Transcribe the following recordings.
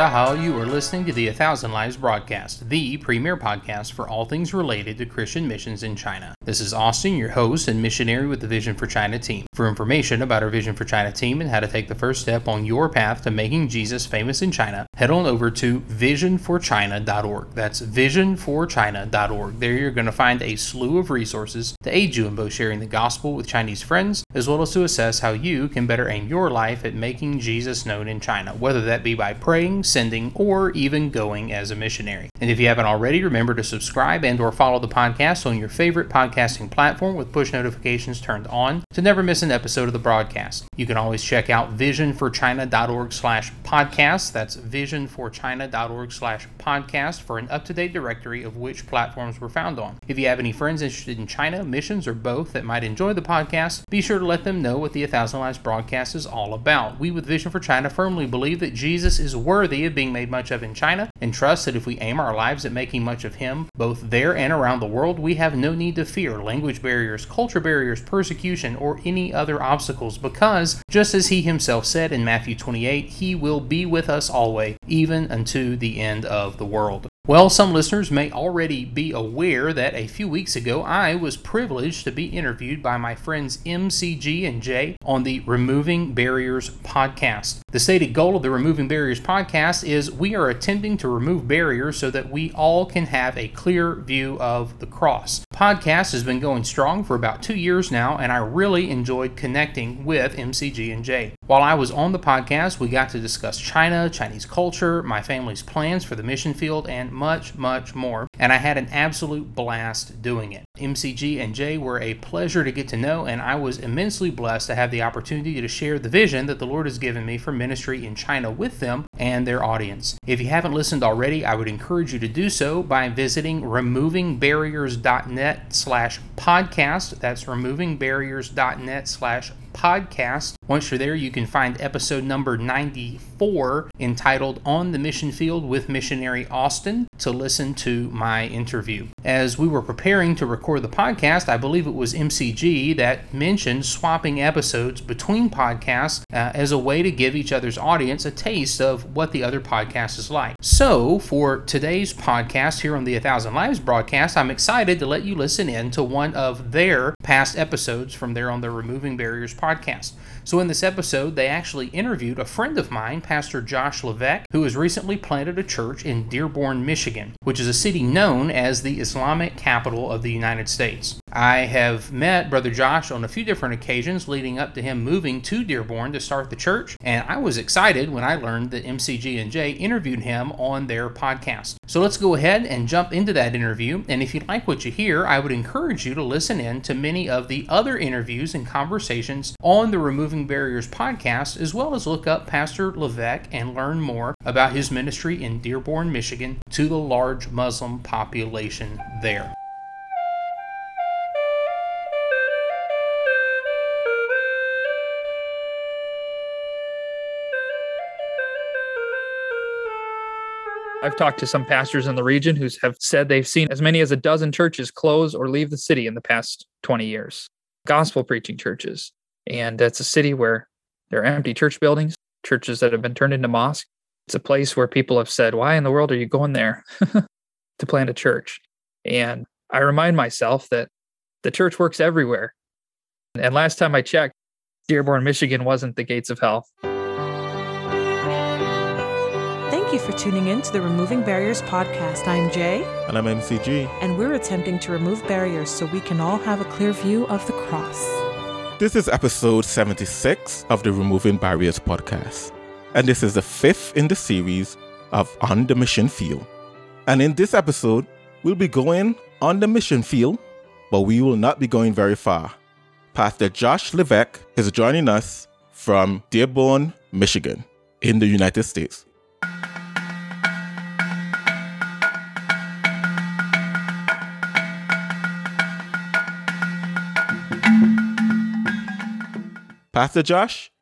Zahao, you are listening to the A Thousand Lives broadcast, the premier podcast for all things related to Christian missions in China. This is Austin, your host and missionary with the Vision for China team. For information about our Vision for China team and how to take the first step on your path to making Jesus famous in China, head on over to visionforchina.org. That's visionforchina.org. There you're going to find a slew of resources to aid you in both sharing the gospel with Chinese friends as well as to assess how you can better aim your life at making Jesus known in China, whether that be by praying, sending, or even going as a missionary. And if you haven't already, remember to subscribe and or follow the podcast on your favorite podcasting platform with push notifications turned on to never miss an episode of the broadcast. You can always check out visionforchina.org slash podcast. That's visionforchina.org slash podcast for an up-to-date directory of which platforms we're found on. If you have any friends interested in China, missions, or both that might enjoy the podcast, be sure to let them know what the A Thousand Lives broadcast is all about. We with Vision for China firmly believe that Jesus is worthy of being made much of in China and trust that if we aim our lives at making much of him, both there and around the world, we have no need to fear language barriers, culture barriers, persecution, or any other obstacles because, just as he himself said in Matthew 28, he will be with us always, even unto the end of the world. Well, some listeners may already be aware that a few weeks ago I was privileged to be interviewed by my friends MCG and Jay on the Removing Barriers podcast. The stated goal of the Removing Barriers podcast is we are attempting to remove barriers so that we all can have a clear view of the cross. Podcast has been going strong for about two years now, and I really enjoyed connecting with MCG and Jay. While I was on the podcast, we got to discuss China, Chinese culture, my family's plans for the mission field, and much, much more. And I had an absolute blast doing it. MCG and Jay were a pleasure to get to know, and I was immensely blessed to have the opportunity to share the vision that the Lord has given me for ministry in China with them and their audience. If you haven't listened already, I would encourage you to do so by visiting removingbarriers.net slash podcast. That's removingbarriers.net slash podcast. Once you're there, you can find episode number 94 entitled On the Mission Field with Missionary Austin to listen to my interview. As we were preparing to record the podcast, I believe it was MCG that mentioned swapping episodes between podcasts uh, as a way to give each other's audience a taste of what the other podcast is like. So, for today's podcast here on the A Thousand Lives broadcast, I'm excited to let you listen in to one of their past episodes from there on the Removing Barriers podcast. So, in this episode, they actually interviewed a friend of mine, Pastor Josh Levesque, who has recently planted a church in Dearborn, Michigan, which is a city known as the Islamic capital of the United States. I have met Brother Josh on a few different occasions leading up to him moving to Dearborn to start the church, and I was excited when I learned that MCG&J interviewed him on their podcast. So let's go ahead and jump into that interview, and if you like what you hear, I would encourage you to listen in to many of the other interviews and conversations on the Removing Barriers podcast, as well as look up Pastor Levesque and learn more about his ministry in Dearborn, Michigan to the large Muslim population there. I've talked to some pastors in the region who have said they've seen as many as a dozen churches close or leave the city in the past 20 years. Gospel preaching churches. And it's a city where there are empty church buildings, churches that have been turned into mosques. It's a place where people have said, Why in the world are you going there to plant a church? And I remind myself that the church works everywhere. And last time I checked, Dearborn, Michigan wasn't the gates of hell. Thank you for tuning in to the Removing Barriers podcast. I'm Jay. And I'm MCG. And we're attempting to remove barriers so we can all have a clear view of the cross. This is episode 76 of the Removing Barriers podcast. And this is the fifth in the series of On the Mission Field. And in this episode, we'll be going on the mission field, but we will not be going very far. Pastor Josh Levesque is joining us from Dearborn, Michigan, in the United States. Pastor Josh,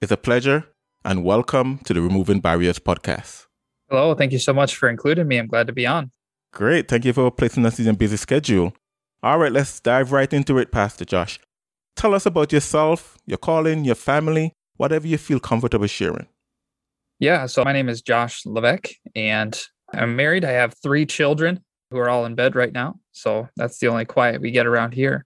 it's a pleasure and welcome to the Removing Barriers podcast. Hello, thank you so much for including me. I'm glad to be on. Great. Thank you for placing us in a busy schedule. All right, let's dive right into it, Pastor Josh. Tell us about yourself, your calling, your family, whatever you feel comfortable sharing. Yeah. So my name is Josh Levesque and I'm married. I have three children who are all in bed right now. So that's the only quiet we get around here.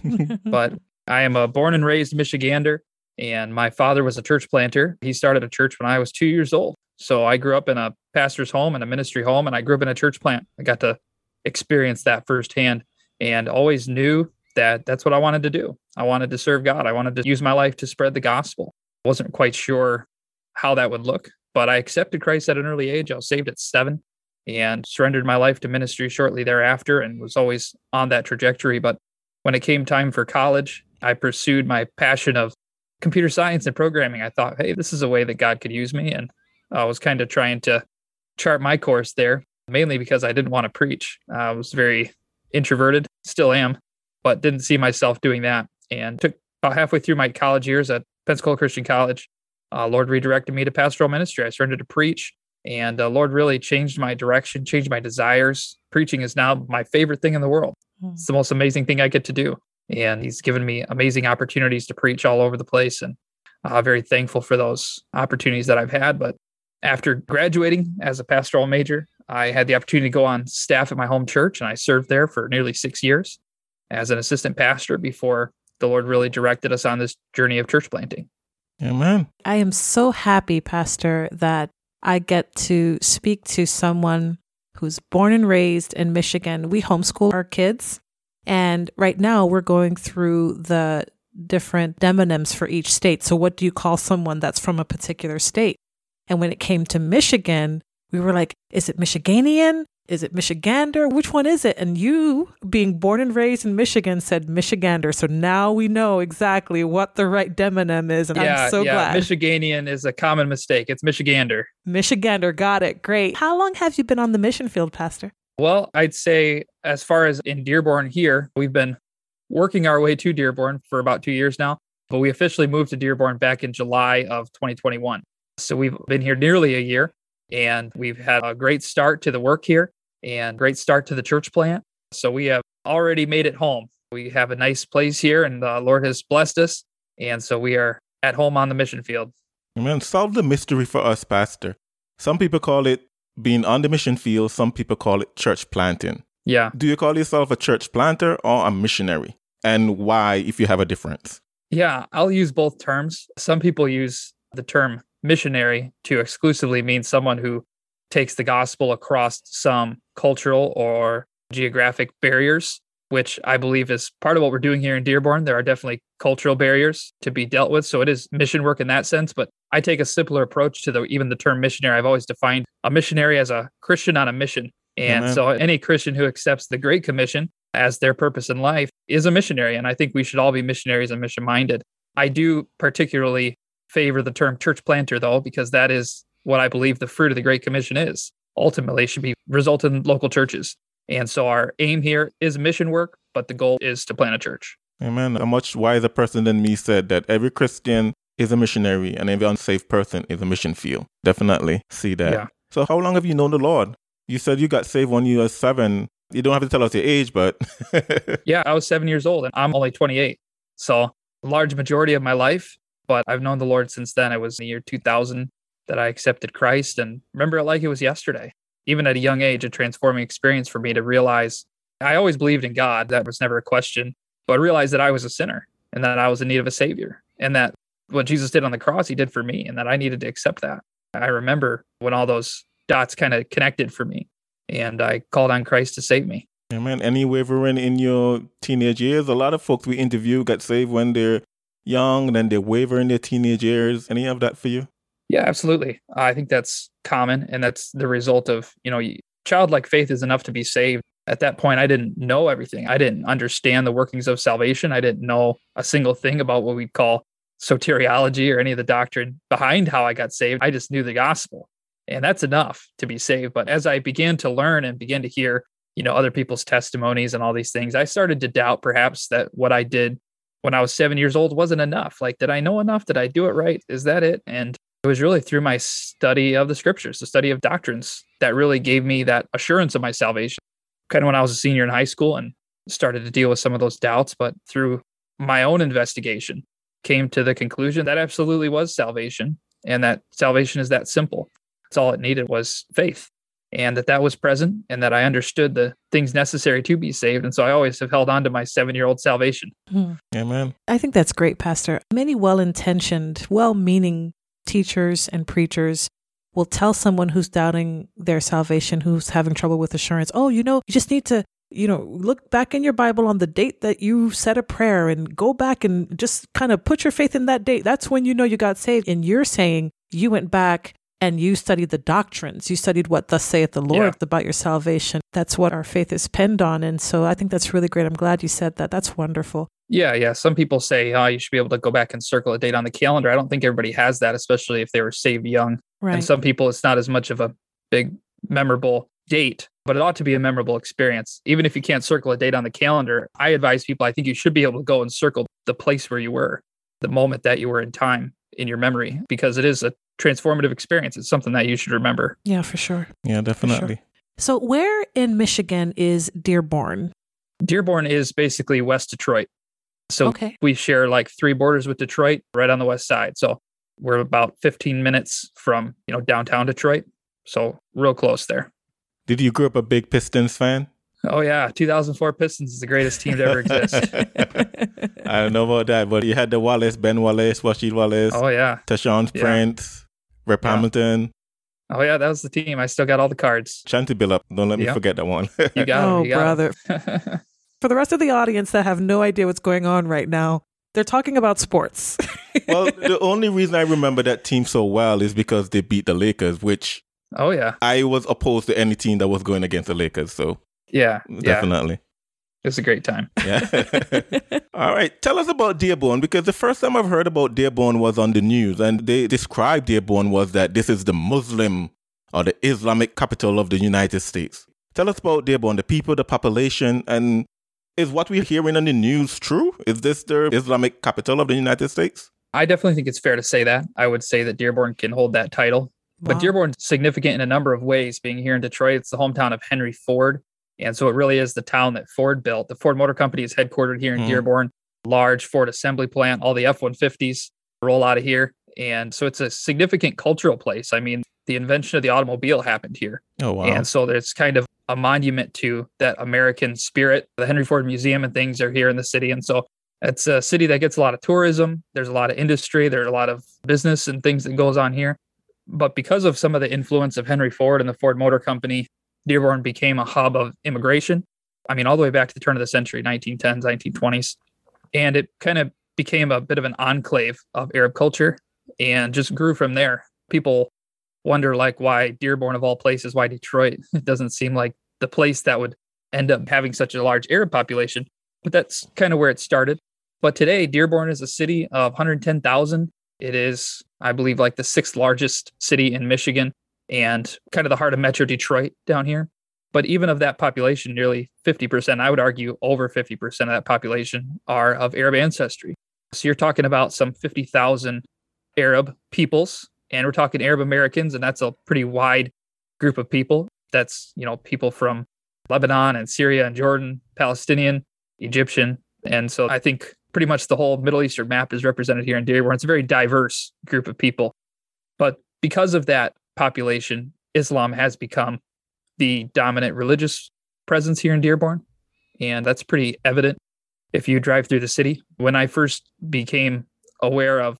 but I am a born and raised Michigander, and my father was a church planter. He started a church when I was two years old. So I grew up in a pastor's home and a ministry home, and I grew up in a church plant. I got to experience that firsthand and always knew that that's what I wanted to do. I wanted to serve God. I wanted to use my life to spread the gospel. Wasn't quite sure how that would look, but I accepted Christ at an early age. I was saved at seven and surrendered my life to ministry shortly thereafter and was always on that trajectory. But when it came time for college, I pursued my passion of computer science and programming. I thought, hey, this is a way that God could use me. And I was kind of trying to chart my course there, mainly because I didn't want to preach. I was very introverted, still am, but didn't see myself doing that. And took about halfway through my college years at Pensacola Christian College, uh, Lord redirected me to pastoral ministry. I started to preach, and uh, Lord really changed my direction, changed my desires. Preaching is now my favorite thing in the world. Hmm. It's the most amazing thing I get to do. And He's given me amazing opportunities to preach all over the place. And uh, very thankful for those opportunities that I've had. But after graduating as a pastoral major, I had the opportunity to go on staff at my home church, and I served there for nearly six years as an assistant pastor before the Lord really directed us on this journey of church planting. Amen. I am so happy, Pastor, that I get to speak to someone who's born and raised in Michigan. We homeschool our kids. And right now we're going through the different demonyms for each state. So, what do you call someone that's from a particular state? And when it came to Michigan, we were like, is it Michiganian? Is it Michigander? Which one is it? And you, being born and raised in Michigan, said Michigander. So now we know exactly what the right demonym is. And yeah, I'm so yeah. glad. Michiganian is a common mistake. It's Michigander. Michigander. Got it. Great. How long have you been on the mission field, Pastor? Well, I'd say as far as in Dearborn here, we've been working our way to Dearborn for about two years now, but we officially moved to Dearborn back in July of 2021. So we've been here nearly a year and we've had a great start to the work here and great start to the church plant. So we have already made it home. We have a nice place here and the Lord has blessed us. And so we are at home on the mission field. Amen. Solve the mystery for us, Pastor. Some people call it being on the mission field, some people call it church planting. Yeah. Do you call yourself a church planter or a missionary? And why, if you have a difference? Yeah, I'll use both terms. Some people use the term missionary to exclusively mean someone who takes the gospel across some cultural or geographic barriers, which I believe is part of what we're doing here in Dearborn. There are definitely cultural barriers to be dealt with. So it is mission work in that sense. But I take a simpler approach to the even the term missionary. I've always defined a missionary as a Christian on a mission. And Amen. so any Christian who accepts the Great Commission as their purpose in life is a missionary. And I think we should all be missionaries and mission minded. I do particularly favor the term church planter, though, because that is what I believe the fruit of the Great Commission is. Ultimately, should be result in local churches. And so our aim here is mission work, but the goal is to plant a church. Amen. A much wiser person than me said that every Christian is a missionary and every unsaved person is a mission field. Definitely see that. Yeah. So, how long have you known the Lord? You said you got saved when you were seven. You don't have to tell us your age, but. yeah, I was seven years old and I'm only 28. So, large majority of my life but I've known the Lord since then. It was the year 2000 that I accepted Christ and remember it like it was yesterday. Even at a young age, a transforming experience for me to realize I always believed in God. That was never a question, but I realized that I was a sinner and that I was in need of a savior and that what Jesus did on the cross, he did for me and that I needed to accept that. I remember when all those dots kind of connected for me and I called on Christ to save me. Amen. Any wavering in your teenage years? A lot of folks we interview got saved when they're young, then they waver in their teenage years. Any of that for you? Yeah, absolutely. I think that's common, and that's the result of you know, childlike faith is enough to be saved. At that point, I didn't know everything. I didn't understand the workings of salvation. I didn't know a single thing about what we'd call soteriology or any of the doctrine behind how I got saved. I just knew the gospel, and that's enough to be saved. But as I began to learn and began to hear, you know, other people's testimonies and all these things, I started to doubt perhaps that what I did when I was seven years old wasn't enough. Like, did I know enough? Did I do it right? Is that it? And it was really through my study of the scriptures, the study of doctrines, that really gave me that assurance of my salvation. Kind of when I was a senior in high school and started to deal with some of those doubts, but through my own investigation, came to the conclusion that absolutely was salvation and that salvation is that simple. It's all it needed was faith and that that was present and that I understood the things necessary to be saved. And so I always have held on to my seven year old salvation. Hmm. Amen. I think that's great, Pastor. Many well intentioned, well meaning teachers and preachers will tell someone who's doubting their salvation, who's having trouble with assurance, oh, you know, you just need to, you know, look back in your Bible on the date that you said a prayer and go back and just kind of put your faith in that date. That's when you know you got saved. And you're saying you went back and you studied the doctrines. You studied what thus saith the Lord Yeah. about your salvation. That's what our faith is pinned on. And so I think that's really great. I'm glad you said that. That's wonderful. Yeah, yeah. Some people say, oh, you should be able to go back and circle a date on the calendar. I don't think everybody has that, especially if they were saved young. Right. And some people, it's not as much of a big, memorable date, but it ought to be a memorable experience. Even if you can't circle a date on the calendar, I advise people, I think you should be able to go and circle the place where you were, the moment that you were in time in your memory, because it is a transformative experience. It's something that you should remember. yeah, for sure. Yeah, definitely. So where in Michigan is Dearborn? Dearborn is basically West Detroit. So Okay. we share like three borders with Detroit right on the west side. So we're about 15 minutes from, you know, downtown Detroit. So real close there. Did you grow up a big Pistons fan? Oh yeah, 2004 Pistons is the greatest team to ever exist. I don't know about that, but you had the Wallace, Ben Wallace, Rasheed Wallace, oh yeah. Tayshaun yeah. Prince, Rip Yeah. Hamilton, Oh yeah, that was the team. I still got all the cards. Shanty Bill up. Don't let me Yeah. forget that one. You got oh, it. You oh, got brother. it. For the rest of the audience that have no idea what's going on right now, they're talking about sports. well, the only reason I remember that team so well is because they beat the Lakers, which oh yeah. I was opposed to any team that was going against the Lakers. So Yeah. Yeah. definitely. It was a great time. Yeah. All right. Tell us about Dearborn because the first time I've heard about Dearborn was on the news, and they described Dearborn was that this is the Muslim or the Islamic capital of the United States. Tell us about Dearborn, the people, the population, and is what we're hearing on the news true? Is this the Islamic capital of the United States? I definitely think it's fair to say that. I would say that Dearborn can hold that title. But Wow. Dearborn's significant in a number of ways, being here in Detroit. It's the hometown of Henry Ford. And so it really is the town that Ford built. The Ford Motor Company is headquartered here in Mhm. Dearborn, large Ford assembly plant. All the F 150s roll out of here. And so it's a significant cultural place. I mean, the invention of the automobile happened here. Oh wow. And so there's kind of a monument to that American spirit. The Henry Ford Museum and things are here in the city. And so it's a city that gets a lot of tourism. There's a lot of industry. There are a lot of business and things that goes on here. But because of some of the influence of Henry Ford and the Ford Motor Company, Dearborn became a hub of immigration. I mean, all the way back to the turn of the century, 1910s, 1920s. And it kind of became a bit of an enclave of Arab culture and just grew from there. People wonder like why Dearborn of all places, why Detroit? It doesn't seem like the place that would end up having such a large Arab population, but that's kind of where it started. But today, Dearborn is a city of 110,000. It is, I believe, like the sixth largest city in Michigan and kind of the heart of Metro Detroit down here. But even of that population, nearly 50%, I would argue over 50% of that population are of Arab ancestry. So you're talking about some 50,000 Arab peoples, and we're talking Arab Americans, and that's a pretty wide group of people. That's, you know, people from Lebanon and Syria and Jordan, Palestinian, Egyptian. And so I think pretty much the whole Middle Eastern map is represented here in Dearborn. It's a very diverse group of people. But because of that population, Islam has become the dominant religious presence here in Dearborn. And that's pretty evident if you drive through the city. When I first became aware of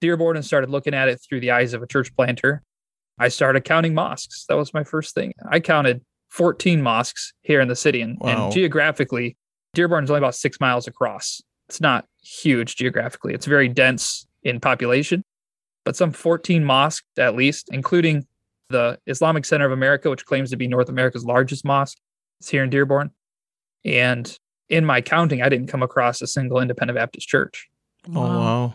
Dearborn and started looking at it through the eyes of a church planter, I started counting mosques. That was my first thing. I counted 14 mosques here in the city. And, Wow. and geographically, Dearborn is only about six miles across. It's not huge geographically, it's very dense in population, but some 14 mosques at least, including the Islamic Center of America, which claims to be North America's largest mosque. It's here in Dearborn. And in my counting, I didn't come across a single independent Baptist church. Oh wow.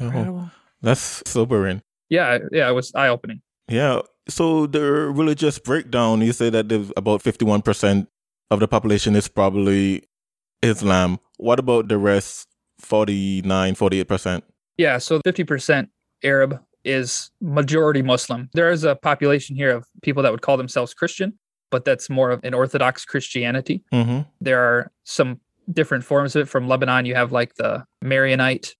Oh, that's sobering. Yeah, yeah, it was eye opening. Yeah. So the religious breakdown, you say that there's about 51% of the population is probably Islam. What about the rest, 49, 48%? Yeah, so 50% Arab is majority Muslim. There is a population here of people that would call themselves Christian, but that's more of an Orthodox Christianity. Mm-hmm. There are some different forms of it. From Lebanon, you have like the Maronite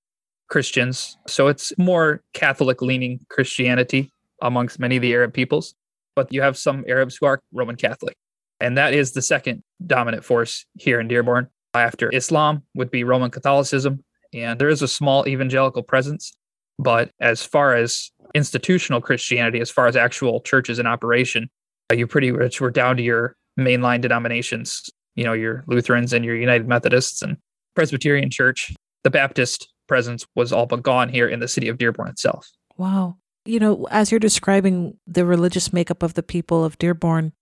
Christians. So it's more Catholic leaning Christianity amongst many of the Arab peoples. But you have some Arabs who are Roman Catholic. And that is the second dominant force here in Dearborn. After Islam would be Roman Catholicism. And there is a small evangelical presence. But as far as institutional Christianity, as far as actual churches in operation, uh, you pretty much were down to your mainline denominations, you know, your Lutherans and your United Methodists and Presbyterian Church. The Baptist presence was all but gone here in the city of Dearborn itself. Wow. You know, as you're describing the religious makeup of the people of Dearborn,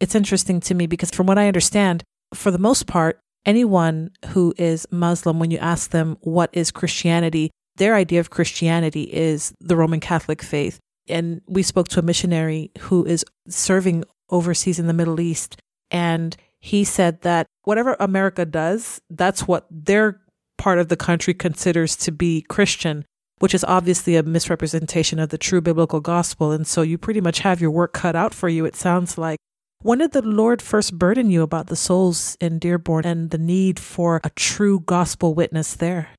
it's interesting to me because, from what I understand, for the most part, anyone who is Muslim, when you ask them what is Christianity, their idea of Christianity is the Roman Catholic faith. And we spoke to a missionary who is serving overseas in the Middle East. And he said that whatever America does, that's what their part of the country considers to be Christian, which is obviously a misrepresentation of the true biblical gospel. And so you pretty much have your work cut out for you, it sounds like. When did the Lord first burden you about the souls in Dearborn and the need for a true gospel witness there?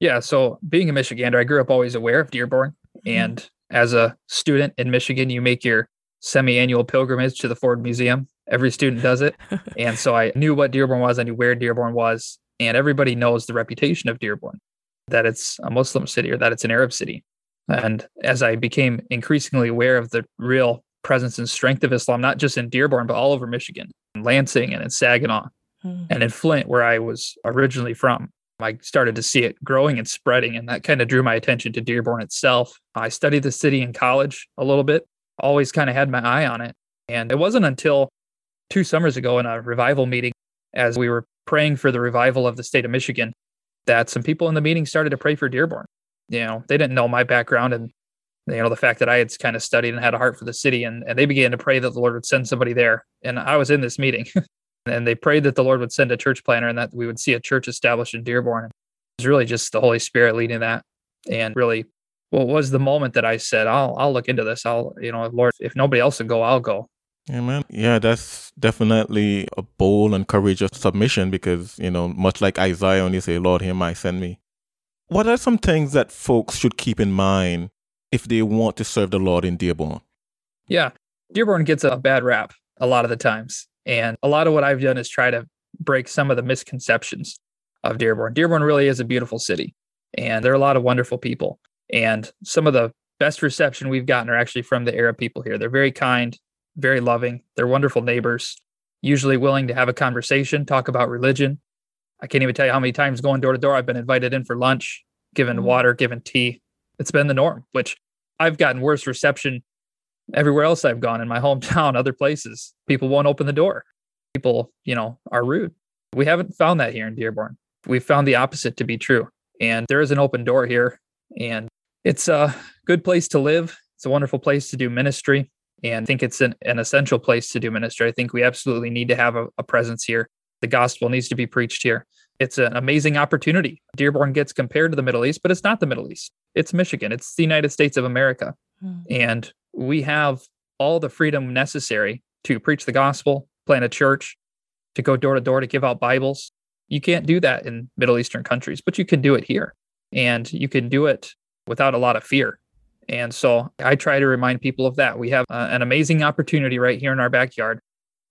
Yeah, so being a Michigander, I grew up always aware of Dearborn. Mm-hmm. And as a student in Michigan, you make your semi annual pilgrimage to the Ford Museum. Every student does it. and so I knew what Dearborn was, I knew where Dearborn was. And everybody knows the reputation of Dearborn that it's a Muslim city or that it's an Arab city. And as I became increasingly aware of the real presence and strength of Islam, not just in Dearborn, but all over Michigan, in Lansing and in Saginaw mm. and in Flint, where I was originally from. I started to see it growing and spreading, and that kind of drew my attention to Dearborn itself. I studied the city in college a little bit, always kind of had my eye on it. And it wasn't until two summers ago in a revival meeting, as we were praying for the revival of the state of Michigan, that some people in the meeting started to pray for Dearborn. You know, they didn't know my background and you know the fact that I had kind of studied and had a heart for the city, and, and they began to pray that the Lord would send somebody there. And I was in this meeting, and they prayed that the Lord would send a church planter and that we would see a church established in Dearborn. It was really just the Holy Spirit leading that, and really, what was the moment that I said, "I'll I'll look into this. I'll you know, Lord, if nobody else will go, I'll go." Amen. Yeah, that's definitely a bold and courageous submission because you know, much like Isaiah, when you say, "Lord, here I send me." What are some things that folks should keep in mind if they want to serve the Lord in Dearborn? Yeah, Dearborn gets a bad rap a lot of the times. And a lot of what I've done is try to break some of the misconceptions of Dearborn. Dearborn really is a beautiful city, and there are a lot of wonderful people. And some of the best reception we've gotten are actually from the Arab people here. They're very kind, very loving, they're wonderful neighbors, usually willing to have a conversation, talk about religion. I can't even tell you how many times going door to door I've been invited in for lunch, given mm-hmm. water, given tea. It's been the norm, which I've gotten worse reception everywhere else I've gone in my hometown, other places. People won't open the door. People, you know, are rude. We haven't found that here in Dearborn. We've found the opposite to be true. And there is an open door here. And it's a good place to live. It's a wonderful place to do ministry. And I think it's an, an essential place to do ministry. I think we absolutely need to have a, a presence here. The gospel needs to be preached here. It's an amazing opportunity. Dearborn gets compared to the Middle East, but it's not the Middle East. It's Michigan. It's the United States of America. Mm. And we have all the freedom necessary to preach the gospel, plant a church, to go door to door to give out Bibles. You can't do that in Middle Eastern countries, but you can do it here. And you can do it without a lot of fear. And so I try to remind people of that. We have uh, an amazing opportunity right here in our backyard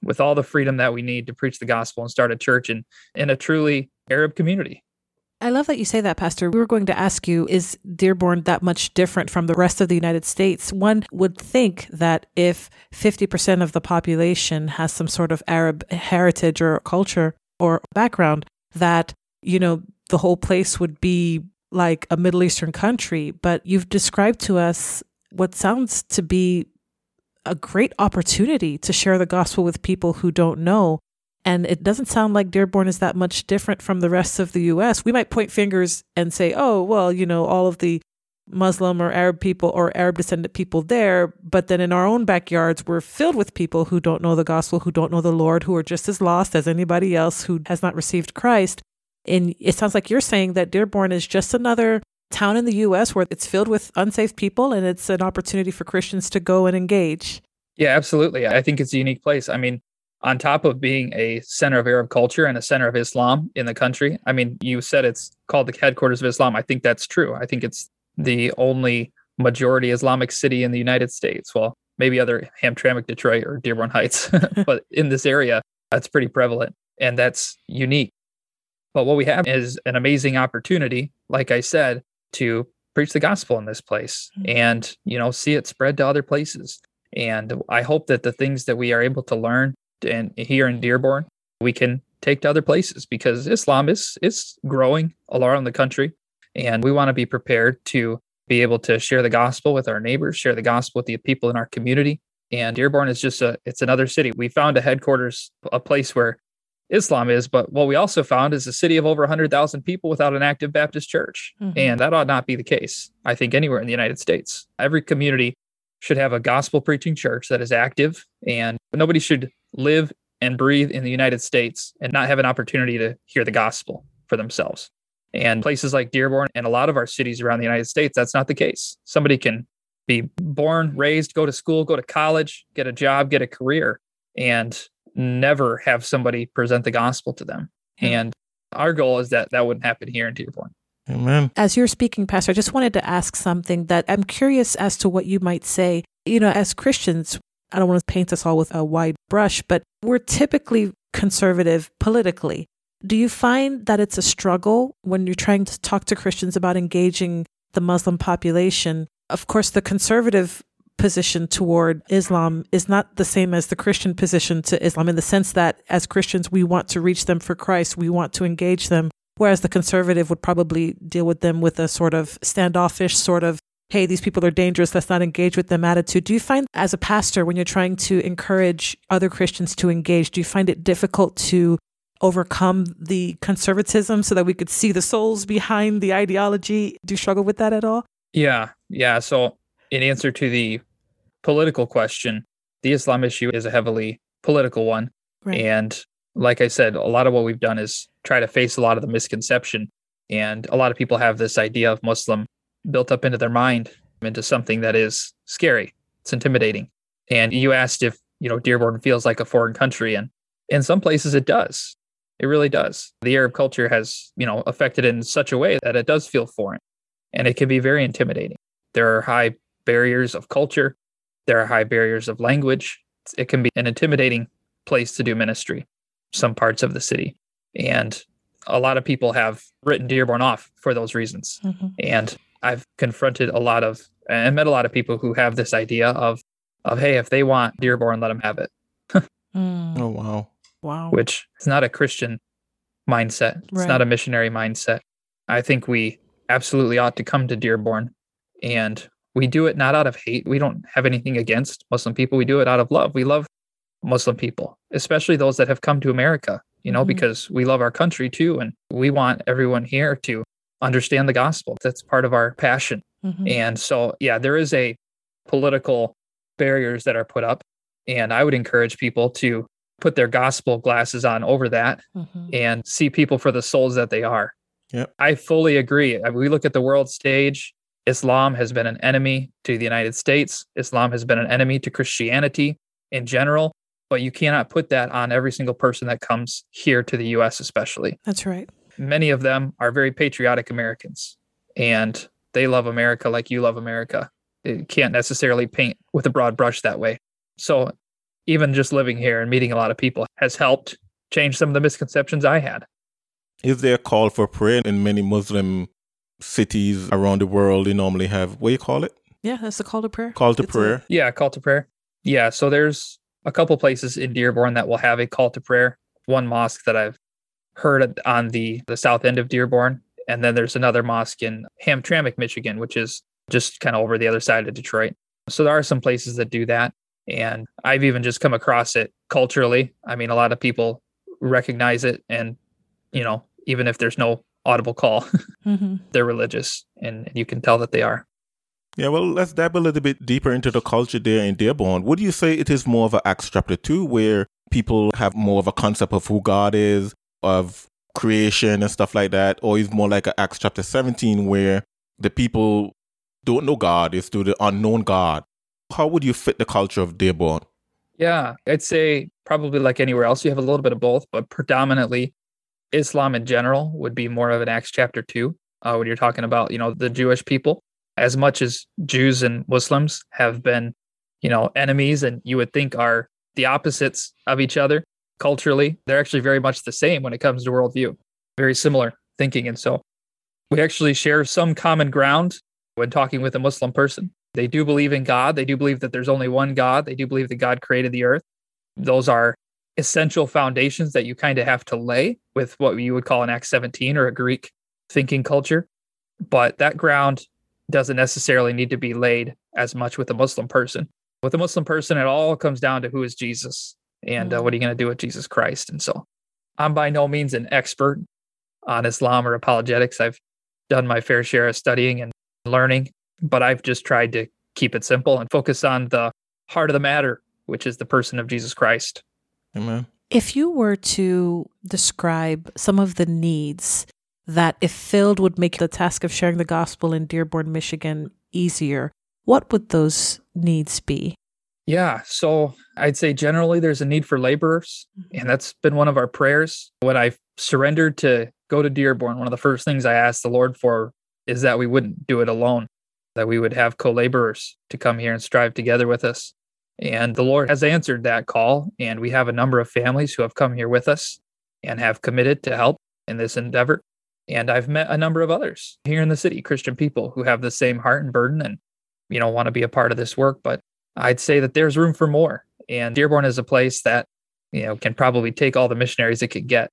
with all the freedom that we need to preach the gospel and start a church in, in a truly Arab community. I love that you say that, Pastor. We were going to ask you is Dearborn that much different from the rest of the United States? One would think that if 50% of the population has some sort of Arab heritage or culture or background, that, you know, the whole place would be like a Middle Eastern country. But you've described to us what sounds to be a great opportunity to share the gospel with people who don't know. And it doesn't sound like Dearborn is that much different from the rest of the US. We might point fingers and say, oh, well, you know, all of the Muslim or Arab people or Arab descendant people there. But then in our own backyards, we're filled with people who don't know the gospel, who don't know the Lord, who are just as lost as anybody else who has not received Christ. And it sounds like you're saying that Dearborn is just another town in the US where it's filled with unsafe people and it's an opportunity for Christians to go and engage. Yeah, absolutely. I think it's a unique place. I mean, on top of being a center of Arab culture and a center of Islam in the country. I mean, you said it's called the headquarters of Islam. I think that's true. I think it's the only majority Islamic city in the United States. Well, maybe other Hamtramck, Detroit, or Dearborn Heights, but in this area, that's pretty prevalent and that's unique. But what we have is an amazing opportunity, like I said, to preach the gospel in this place mm-hmm. and, you know, see it spread to other places. And I hope that the things that we are able to learn and here in Dearborn, we can take to other places because Islam is is growing all around the country. And we want to be prepared to be able to share the gospel with our neighbors, share the gospel with the people in our community. And Dearborn is just a it's another city. We found a headquarters, a place where Islam is, but what we also found is a city of over 100,000 people without an active Baptist church. Mm-hmm. And that ought not be the case, I think, anywhere in the United States. Every community should have a gospel preaching church that is active, and nobody should live and breathe in the United States and not have an opportunity to hear the gospel for themselves. And places like Dearborn and a lot of our cities around the United States, that's not the case. Somebody can be born, raised, go to school, go to college, get a job, get a career, and never have somebody present the gospel to them. Mm-hmm. And our goal is that that wouldn't happen here in Dearborn. Amen. As you're speaking, Pastor, I just wanted to ask something that I'm curious as to what you might say. You know, as Christians, I don't want to paint us all with a wide brush, but we're typically conservative politically. Do you find that it's a struggle when you're trying to talk to Christians about engaging the Muslim population? Of course, the conservative position toward Islam is not the same as the Christian position to Islam in the sense that as Christians, we want to reach them for Christ, we want to engage them. Whereas the conservative would probably deal with them with a sort of standoffish, sort of, hey, these people are dangerous, let's not engage with them attitude. Do you find, as a pastor, when you're trying to encourage other Christians to engage, do you find it difficult to overcome the conservatism so that we could see the souls behind the ideology? Do you struggle with that at all? Yeah. Yeah. So, in answer to the political question, the Islam issue is a heavily political one. Right. And like I said, a lot of what we've done is try to face a lot of the misconception. And a lot of people have this idea of Muslim built up into their mind into something that is scary. It's intimidating. And you asked if, you know, Dearborn feels like a foreign country. And in some places it does. It really does. The Arab culture has, you know, affected in such a way that it does feel foreign and it can be very intimidating. There are high barriers of culture, there are high barriers of language. It can be an intimidating place to do ministry, some parts of the city. And a lot of people have written Dearborn off for those reasons. Mm-hmm. And I've confronted a lot of and met a lot of people who have this idea of of hey, if they want Dearborn, let them have it. mm. Oh wow. Wow. Which is not a Christian mindset. It's not a missionary mindset. I think we absolutely ought to come to Dearborn and we do it not out of hate. We don't have anything against Muslim people. We do it out of love. We love Muslim people, especially those that have come to America, you know, mm-hmm. because we love our country too. And we want everyone here to understand the gospel. That's part of our passion. Mm-hmm. And so, yeah, there is a political barriers that are put up. And I would encourage people to put their gospel glasses on over that mm-hmm. and see people for the souls that they are. Yep. I fully agree. We look at the world stage, Islam has been an enemy to the United States. Islam has been an enemy to Christianity in general, but you cannot put that on every single person that comes here to the US, especially. That's right. Many of them are very patriotic Americans and they love America like you love America. It can't necessarily paint with a broad brush that way. So even just living here and meeting a lot of people has helped change some of the misconceptions I had. Is there a call for prayer in many Muslim cities around the world? You normally have what do you call it? Yeah, that's the call to prayer. Call to it's prayer. A- yeah, call to prayer. Yeah, so there's a couple places in Dearborn that will have a call to prayer. One mosque that I've heard on the the south end of Dearborn, and then there's another mosque in Hamtramck, Michigan, which is just kind of over the other side of Detroit. So there are some places that do that. And I've even just come across it culturally. I mean, a lot of people recognize it. And, you know, even if there's no audible call, mm-hmm. they're religious and you can tell that they are. Yeah, well, let's dive a little bit deeper into the culture there in Dearborn. Would you say it is more of an Acts chapter 2 where people have more of a concept of who God is, of creation and stuff like that? Or is more like Acts chapter 17 where the people don't know God, it's to the unknown God? How would you fit the culture of Dearborn? Yeah, I'd say probably like anywhere else, you have a little bit of both, but predominantly Islam in general would be more of an Acts chapter 2 uh, when you're talking about, you know, the Jewish people. As much as Jews and Muslims have been, you know, enemies and you would think are the opposites of each other culturally, they're actually very much the same when it comes to worldview, very similar thinking. And so we actually share some common ground when talking with a Muslim person. They do believe in God. They do believe that there's only one God. They do believe that God created the earth. Those are essential foundations that you kind of have to lay with what you would call an Acts 17 or a Greek thinking culture. But that ground doesn't necessarily need to be laid as much with a Muslim person. With a Muslim person, it all comes down to who is Jesus and uh, what are you going to do with Jesus Christ. And so I'm by no means an expert on Islam or apologetics. I've done my fair share of studying and learning, but I've just tried to keep it simple and focus on the heart of the matter, which is the person of Jesus Christ. Amen. If you were to describe some of the needs that, if filled, would make the task of sharing the gospel in Dearborn, Michigan easier, what would those needs be? Yeah. So I'd say generally there's a need for laborers. Mm-hmm. And that's been one of our prayers. When I surrendered to go to Dearborn, one of the first things I asked the Lord for is that we wouldn't do it alone, that we would have co laborers to come here and strive together with us. And the Lord has answered that call. And we have a number of families who have come here with us and have committed to help in this endeavor. And I've met a number of others here in the city, Christian people who have the same heart and burden and, you know, want to be a part of this work. But I'd say that there's room for more. And Dearborn is a place that, you know, can probably take all the missionaries it could get.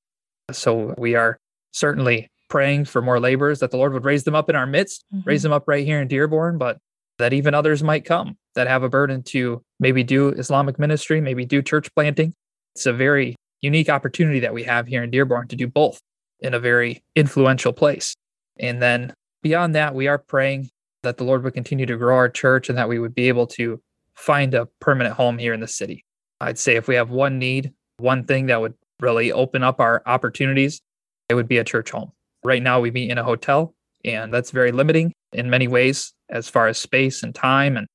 So we are certainly praying for more laborers that the Lord would raise them up in our midst, Mhm. raise them up right here in Dearborn, but that even others might come that have a burden to maybe do Islamic ministry, maybe do church planting. It's a very unique opportunity that we have here in Dearborn to do both in a very influential place. And then beyond that, we are praying that the Lord would continue to grow our church and that we would be able to find a permanent home here in the city. I'd say if we have one need, one thing that would really open up our opportunities, it would be a church home. Right now, we meet in a hotel, and that's very limiting in many ways as far as space and time and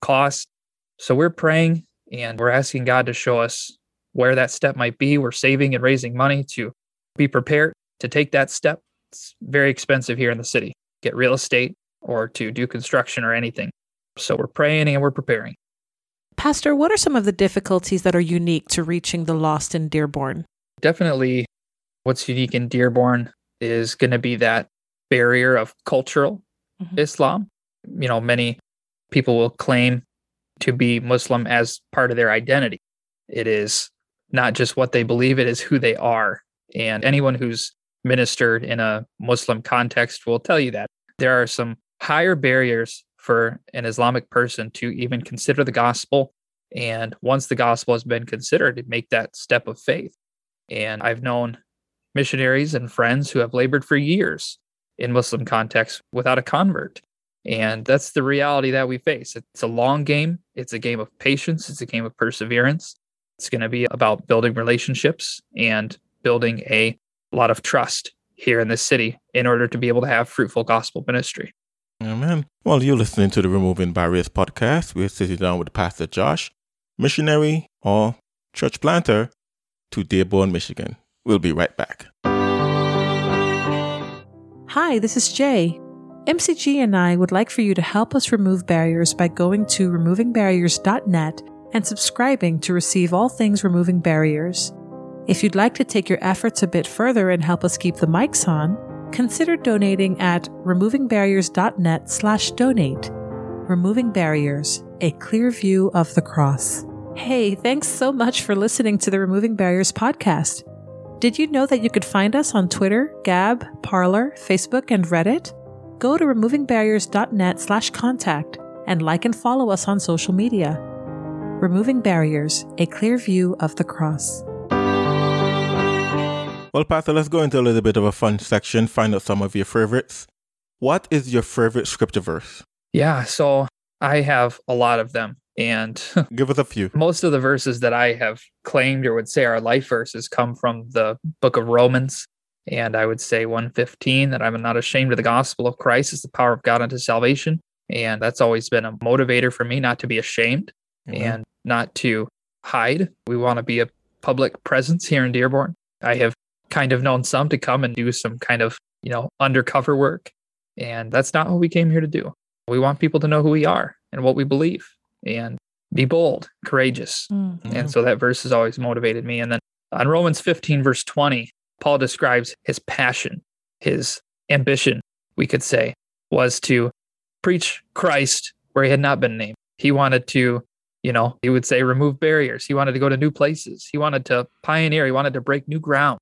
cost. So we're praying and we're asking God to show us where that step might be. We're saving and raising money to be prepared to take that step. It's very expensive here in the city, get real estate or to do construction or anything. So we're praying and we're preparing. Pastor, what are some of the difficulties that are unique to reaching the lost in Dearborn? Definitely what's unique in Dearborn is going to be that barrier of cultural Mhm. Islam. You know, many people will claim to be Muslim as part of their identity. It is not just what they believe, it is who they are. And anyone who's ministered in a Muslim context will tell you that there are some higher barriers for an Islamic person to even consider the gospel. And once the gospel has been considered, to make that step of faith. And I've known missionaries and friends who have labored for years in Muslim contexts without a convert. And that's the reality that we face. It's a long game, it's a game of patience, it's a game of perseverance. It's going to be about building relationships and building a lot of trust here in this city in order to be able to have fruitful gospel ministry. Amen. Well, you're listening to the Removing Barriers podcast. We're sitting down with Pastor Josh, missionary or church planter to Dearborn, Michigan. We'll be right back. Hi, this is Jay. MCG and I would like for you to help us remove barriers by going to removingbarriers.net and subscribing to receive all things removing barriers. If you'd like to take your efforts a bit further and help us keep the mics on, consider donating at removingbarriers.net slash donate. Removing Barriers, a clear view of the cross. Hey, thanks so much for listening to the Removing Barriers podcast. Did you know that you could find us on Twitter, Gab, Parler, Facebook, and Reddit? Go to removingbarriers.net slash contact and like and follow us on social media. Removing Barriers, a clear view of the cross. Well, Pastor, let's go into a little bit of a fun section, find out some of your favorites. What is your favorite scripture verse? Yeah, so I have a lot of them. And Give us a few. most of the verses that I have claimed or would say are life verses come from the book of Romans. And I would say 115 that I'm not ashamed of the gospel of Christ is the power of God unto salvation. And that's always been a motivator for me not to be ashamed Amen. and not to hide. We want to be a public presence here in Dearborn. I have kind of known some to come and do some kind of, you know, undercover work. And that's not what we came here to do. We want people to know who we are and what we believe and be bold, courageous. Mhm. And so that verse has always motivated me. And then on Romans 15, verse 20, Paul describes his passion, his ambition, we could say, was to preach Christ where he had not been named. He wanted to, you know, he would say remove barriers. He wanted to go to new places. He wanted to pioneer. He wanted to break new ground.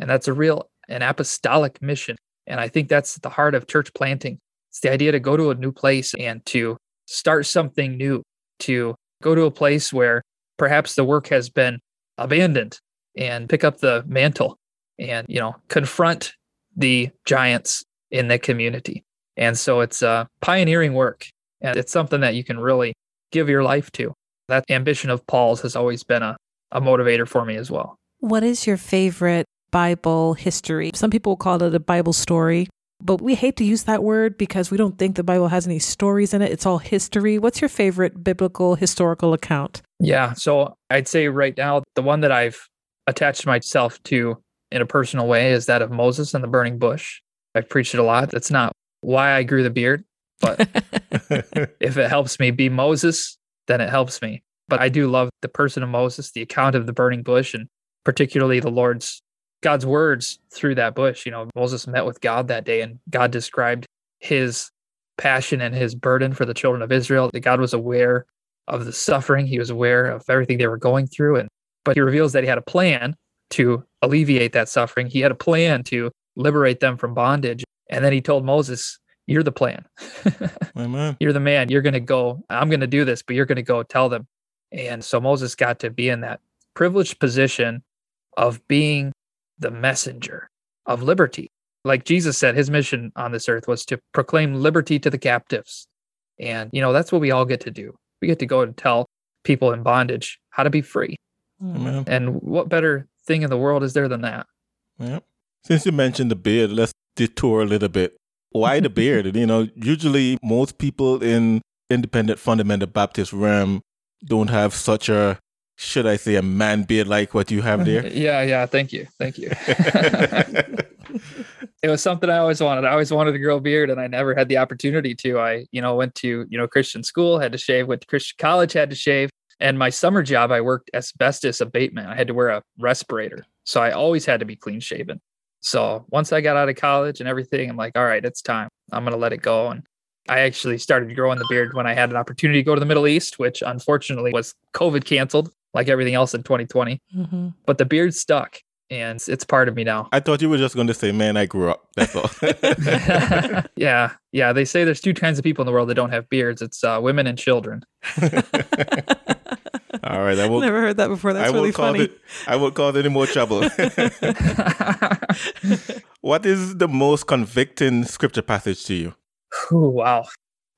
And that's a real, an apostolic mission. And I think that's the heart of church planting. It's the idea to go to a new place and to start something new, to go to a place where perhaps the work has been abandoned and pick up the mantle and you know confront the giants in the community and so it's a pioneering work and it's something that you can really give your life to that ambition of paul's has always been a, a motivator for me as well What is your favorite Bible history? Some people call it a Bible story, but we hate to use that word because we don't think the Bible has any stories in it. It's all history. What's your favorite biblical historical account? yeah so i'd say right now the one that i've attached myself to in a personal way is that of moses and the burning bush i've preached it a lot that's not why i grew the beard but if it helps me be Moses, then it helps me. But I do love the person of Moses, the account of the burning bush, and particularly the Lord's God's words through that bush. You know, Moses met with God that day, and God described his passion and his burden for the children of Israel. That God was aware of the suffering, he was aware of everything they were going through, and but he reveals that he had a plan to alleviate that suffering. He had a plan to liberate them from bondage. And then he told Moses, You're the plan. Amen. you're the man. You're going to go. I'm going to do this, but you're going to go tell them. And so Moses got to be in that privileged position of being the messenger of liberty. Like Jesus said, his mission on this earth was to proclaim liberty to the captives. And, you know, that's what we all get to do. We get to go and tell people in bondage how to be free. Mm-hmm. Amen. And what better thing in the world is there than that? Yeah. Since you mentioned the beard, let's detour a little bit. Why the beard? you know, usually most people in independent fundamental Baptist realm don't have such a, should I say, a man beard like what you have there. Yeah, yeah. Thank you. Thank you. it was something I always wanted. I always wanted to grow a beard and I never had the opportunity to. I, you know, went to, you know, Christian school, had to shave, went to Christian college, had to shave. And my summer job, I worked asbestos abatement. I had to wear a respirator. So I always had to be clean shaven. So once I got out of college and everything, I'm like, all right, it's time. I'm going to let it go. And I actually started growing the beard when I had an opportunity to go to the Middle East, which unfortunately was COVID canceled, like everything else in 2020. hmm But the beard stuck and it's part of me now. I thought you were just going to say, man, I grew up. That's all. yeah. Yeah. They say there's two kinds of people in the world that don't have beards it's uh, women and children. all right. I won't, Never heard that before. That's I really won't cause funny. it. I won't cause any more trouble. what is the most convicting scripture passage to you? Ooh, wow.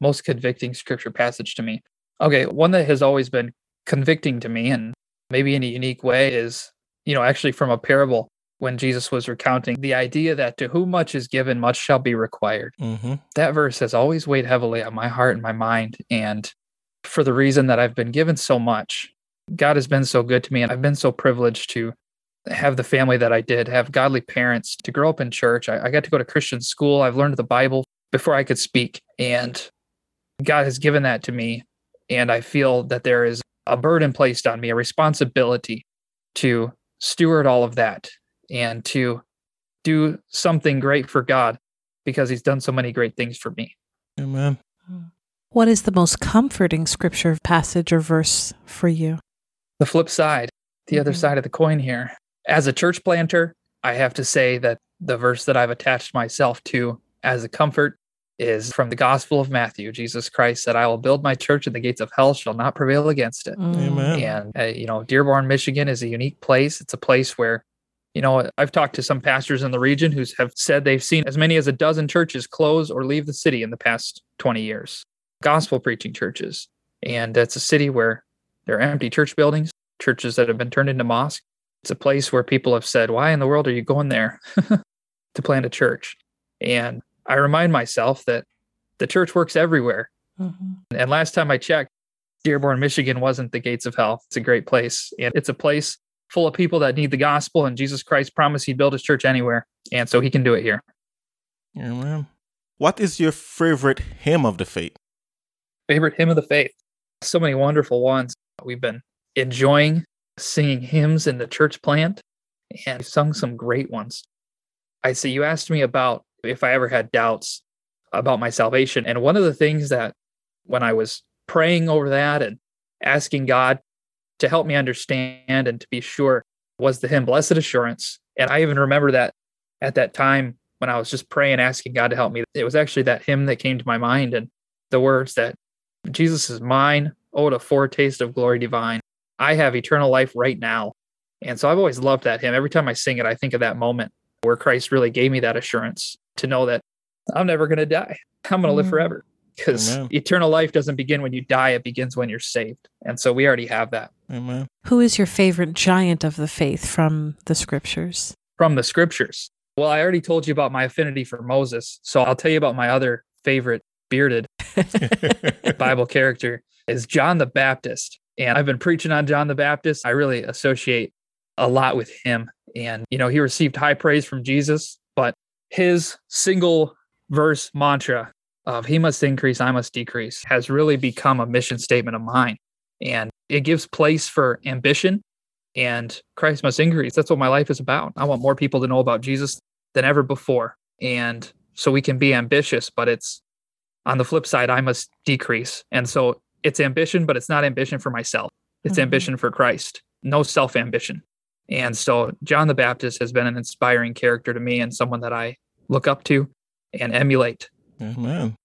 Most convicting scripture passage to me. Okay. One that has always been convicting to me and maybe in a unique way is, you know, actually from a parable when Jesus was recounting the idea that to whom much is given, much shall be required. Mm-hmm. that verse has always weighed heavily on my heart and my mind. And for the reason that I've been given so much, God has been so good to me. And I've been so privileged to have the family that I did, have godly parents, to grow up in church. I, I got to go to Christian school. I've learned the Bible before I could speak. And God has given that to me. And I feel that there is a burden placed on me, a responsibility to steward all of that and to do something great for God because he's done so many great things for me. Amen. What is the most comforting scripture passage or verse for you? The flip side, the other Mhm. side of the coin here. As a church planter, I have to say that the verse that I've attached myself to as a comfort is from the Gospel of Matthew. Jesus Christ said, I will build my church and the gates of hell shall not prevail against it. Mm. Amen. And, uh, you know, Dearborn, Michigan is a unique place. It's a place where, you know, I've talked to some pastors in the region who have said they've seen as many as a dozen churches close or leave the city in the past 20 years, gospel preaching churches. And it's a city where there are empty church buildings, churches that have been turned into mosques. It's a place where people have said, Why in the world are you going there to plant a church? And I remind myself that the church works everywhere. Mhm. And last time I checked, Dearborn, Michigan wasn't the gates of hell. It's a great place. And it's a place full of people that need the gospel, and Jesus Christ promised he'd build his church anywhere. And so he can do it here. Amen. What is your favorite hymn of the faith? Favorite hymn of the faith? So many wonderful ones. We've been enjoying singing hymns in the church plant and sung some great ones. I see you asked me about if I ever had doubts about my salvation. And one of the things that when I was praying over that and asking God to help me understand and to be sure was the hymn Blessed Assurance. And I even remember that at that time when I was just praying, asking God to help me, it was actually that hymn that came to my mind and the words that Jesus is mine. Oh, a foretaste of glory divine. I have eternal life right now. And so I've always loved that hymn. Every time I sing it, I think of that moment where Christ really gave me that assurance to know that I'm never going to die. I'm going to live mm. forever because eternal life doesn't begin when you die, it begins when you're saved. And so we already have that. Amen. Who is your favorite giant of the faith from the scriptures? From the scriptures. Well, I already told you about my affinity for Moses. So I'll tell you about my other favorite bearded Bible character is John the Baptist. And I've been preaching on John the Baptist. I really associate a lot with him. And, you know, he received high praise from Jesus, but his single verse mantra of he must increase, I must decrease has really become a mission statement of mine. And it gives place for ambition and Christ must increase. That's what my life is about. I want more people to know about Jesus than ever before. And so we can be ambitious, but it's on the flip side, I must decrease. And so it's ambition, but it's not ambition for myself. It's mm-hmm. ambition for Christ, no self ambition. And so John the Baptist has been an inspiring character to me and someone that I look up to and emulate. Amen.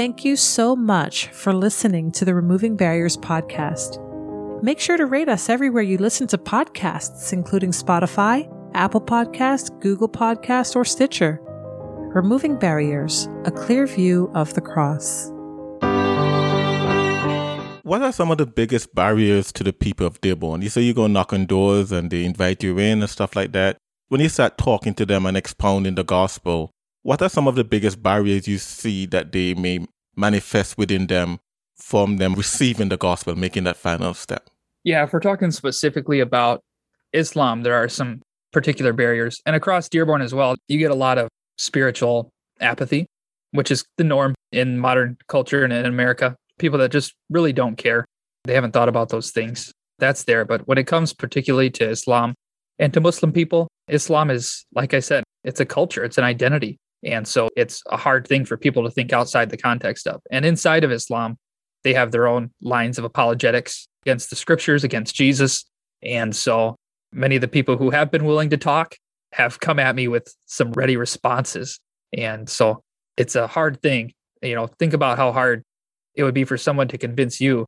Thank you so much for listening to the Removing Barriers podcast. Make sure to rate us everywhere you listen to podcasts, including Spotify, Apple Podcast, Google Podcast, or Stitcher. Removing Barriers, a clear view of the cross. What are some of the biggest barriers to the people of Dearborn? You say you go knock on doors and they invite you in and stuff like that. When you start talking to them and expounding the gospel, what are some of the biggest barriers you see that they may manifest within them from them receiving the gospel, making that final step? Yeah, if we're talking specifically about Islam, there are some particular barriers. And across Dearborn as well, you get a lot of spiritual apathy, which is the norm in modern culture and in America. People that just really don't care. They haven't thought about those things. That's there. But when it comes particularly to Islam and to Muslim people, Islam is, like I said, it's a culture, it's an identity. And so it's a hard thing for people to think outside the context of. And inside of Islam, they have their own lines of apologetics against the scriptures, against Jesus. And so many of the people who have been willing to talk have come at me with some ready responses. And so it's a hard thing. You know, think about how hard it would be for someone to convince you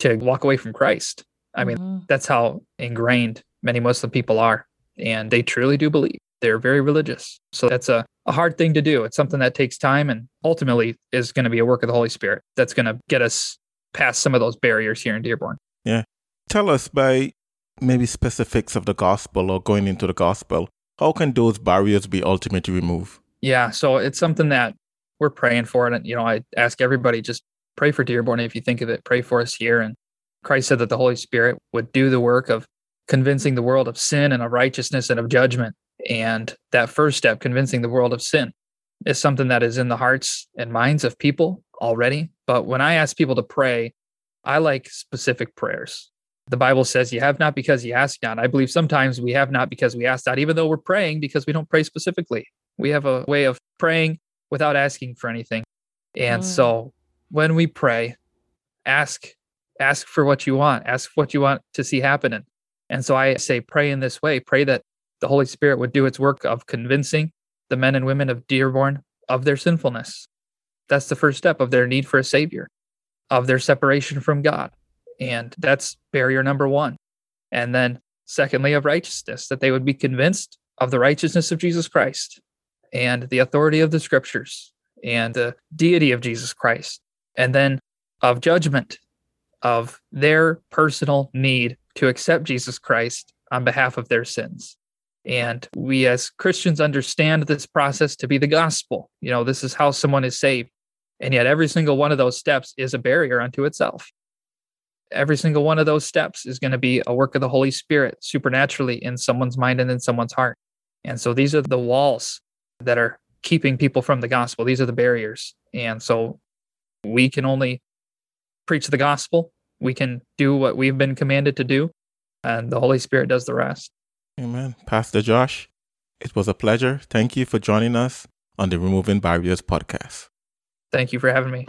to walk away from Christ. I mean, mm-hmm. that's how ingrained many Muslim people are. And they truly do believe they're very religious. So that's a, a hard thing to do. It's something that takes time and ultimately is going to be a work of the Holy Spirit that's going to get us past some of those barriers here in Dearborn. Yeah. Tell us by maybe specifics of the gospel or going into the gospel, how can those barriers be ultimately removed? Yeah. So it's something that we're praying for. And, you know, I ask everybody just pray for Dearborn. If you think of it, pray for us here. And Christ said that the Holy Spirit would do the work of convincing the world of sin and of righteousness and of judgment. And that first step, convincing the world of sin, is something that is in the hearts and minds of people already. But when I ask people to pray, I like specific prayers. The Bible says you have not because you ask not. I believe sometimes we have not because we ask not, even though we're praying because we don't pray specifically. We have a way of praying without asking for anything. And mm. so when we pray, ask ask for what you want, ask what you want to see happening. And so I say pray in this way, pray that the Holy Spirit would do its work of convincing the men and women of Dearborn of their sinfulness. That's the first step of their need for a savior, of their separation from God. And that's barrier number one. And then, secondly, of righteousness, that they would be convinced of the righteousness of Jesus Christ and the authority of the scriptures and the deity of Jesus Christ. And then of judgment, of their personal need to accept Jesus Christ on behalf of their sins. And we as Christians understand this process to be the gospel. You know, this is how someone is saved. And yet, every single one of those steps is a barrier unto itself every single one of those steps is going to be a work of the Holy Spirit supernaturally in someone's mind and in someone's heart. And so these are the walls that are keeping people from the gospel. These are the barriers. And so we can only preach the gospel. We can do what we've been commanded to do, and the Holy Spirit does the rest. Amen. Pastor Josh, it was a pleasure. Thank you for joining us on the Removing Barriers podcast. Thank you for having me.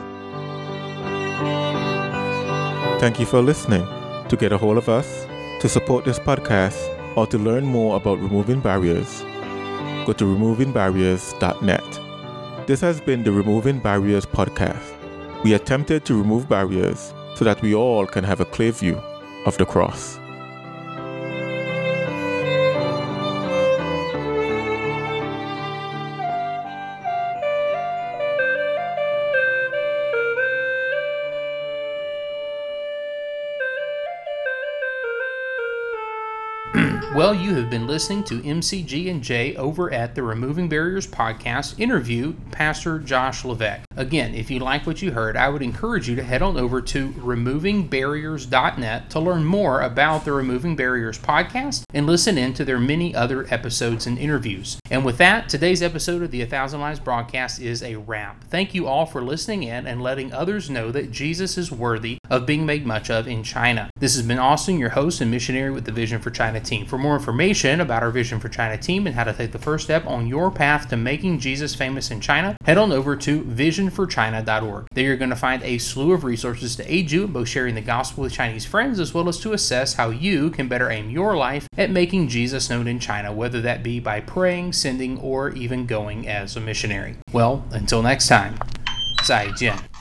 Thank you for listening. To get a hold of us, to support this podcast, or to learn more about removing barriers, go to removingbarriers.net. This has been the Removing Barriers podcast. We attempted to remove barriers so that we all can have a clear view of the cross. Well, you have been listening to MCG and J over at the Removing Barriers podcast interview Pastor Josh Levesque. Again, if you like what you heard, I would encourage you to head on over to removingbarriers.net to learn more about the Removing Barriers podcast and listen in to their many other episodes and interviews. And with that, today's episode of the A Thousand Lives broadcast is a wrap. Thank you all for listening in and letting others know that Jesus is worthy of being made much of in China. This has been Austin, your host and missionary with the Vision for China team. For more information about our Vision for China team and how to take the first step on your path to making Jesus famous in China, head on over to visionforchina.org. There you're going to find a slew of resources to aid you in both sharing the gospel with Chinese friends as well as to assess how you can better aim your life at making Jesus known in China, whether that be by praying, sending, or even going as a missionary. Well, until next time, 再见。